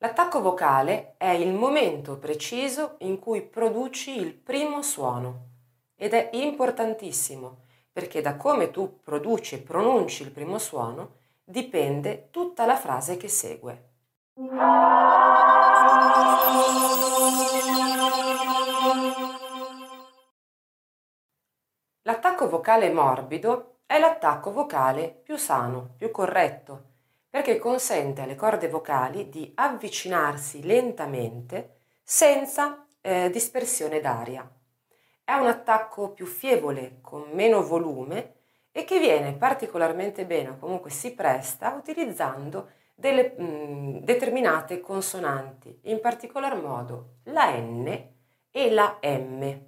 L'attacco vocale è il momento preciso in cui produci il primo suono ed è importantissimo perché da come tu produci e pronunci il primo suono dipende tutta la frase che segue. L'attacco vocale morbido è l'attacco vocale più sano, più corretto, perché consente alle corde vocali di avvicinarsi lentamente senza eh, dispersione d'aria. È un attacco più fievole, con meno volume e che viene particolarmente bene o comunque si presta utilizzando delle mh, mm, determinate consonanti, in particolar modo la N e la M.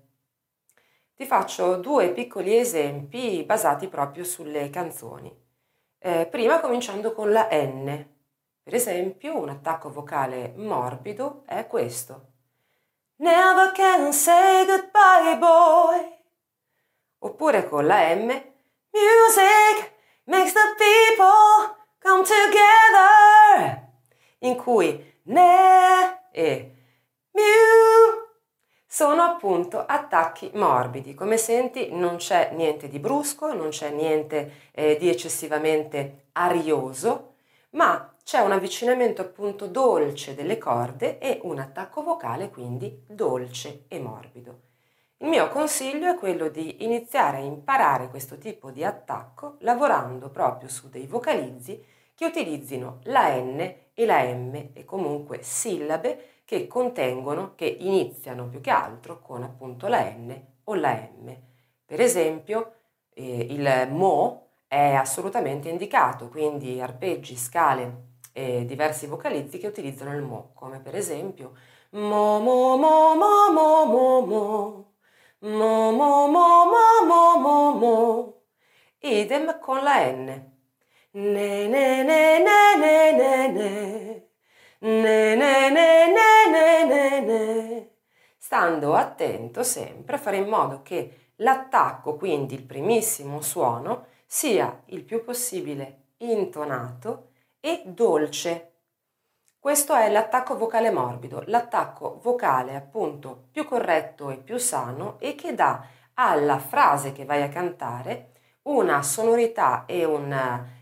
Ti faccio due piccoli esempi basati proprio sulle canzoni. Eh, prima cominciando con la N. Per esempio, un attacco vocale morbido è questo. Never can say goodbye, boy. Oppure con la M. Music makes the people come together. In cui ne e mu sono appunto attacchi morbidi. Come senti non c'è niente di brusco, non c'è niente eh, di eccessivamente arioso, ma c'è un avvicinamento appunto dolce delle corde e un attacco vocale quindi dolce e morbido. Il mio consiglio è quello di iniziare a imparare questo tipo di attacco lavorando proprio su dei vocalizzi che utilizzino la N e la M e comunque sillabe che contengono, che iniziano più che altro con appunto la N o la M. Per esempio eh, il Mo è assolutamente indicato, quindi arpeggi, scale e diversi vocalizzi che utilizzano il Mo, come per esempio Mo mo mo mo mo mo mo Mo mo mo mo mo mo mo Idem con la N. Ne ne ne ne ne ne ne ne stando attento sempre a fare in modo che l'attacco, quindi il primissimo suono, sia il più possibile intonato e dolce. Questo è l'attacco vocale morbido, l'attacco vocale appunto più corretto e più sano e che dà alla frase che vai a cantare una sonorità e un,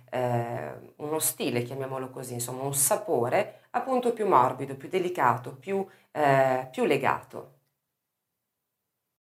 eh, uno stile, chiamiamolo così, insomma un sapore appunto più morbido, più delicato, più, eh, più legato.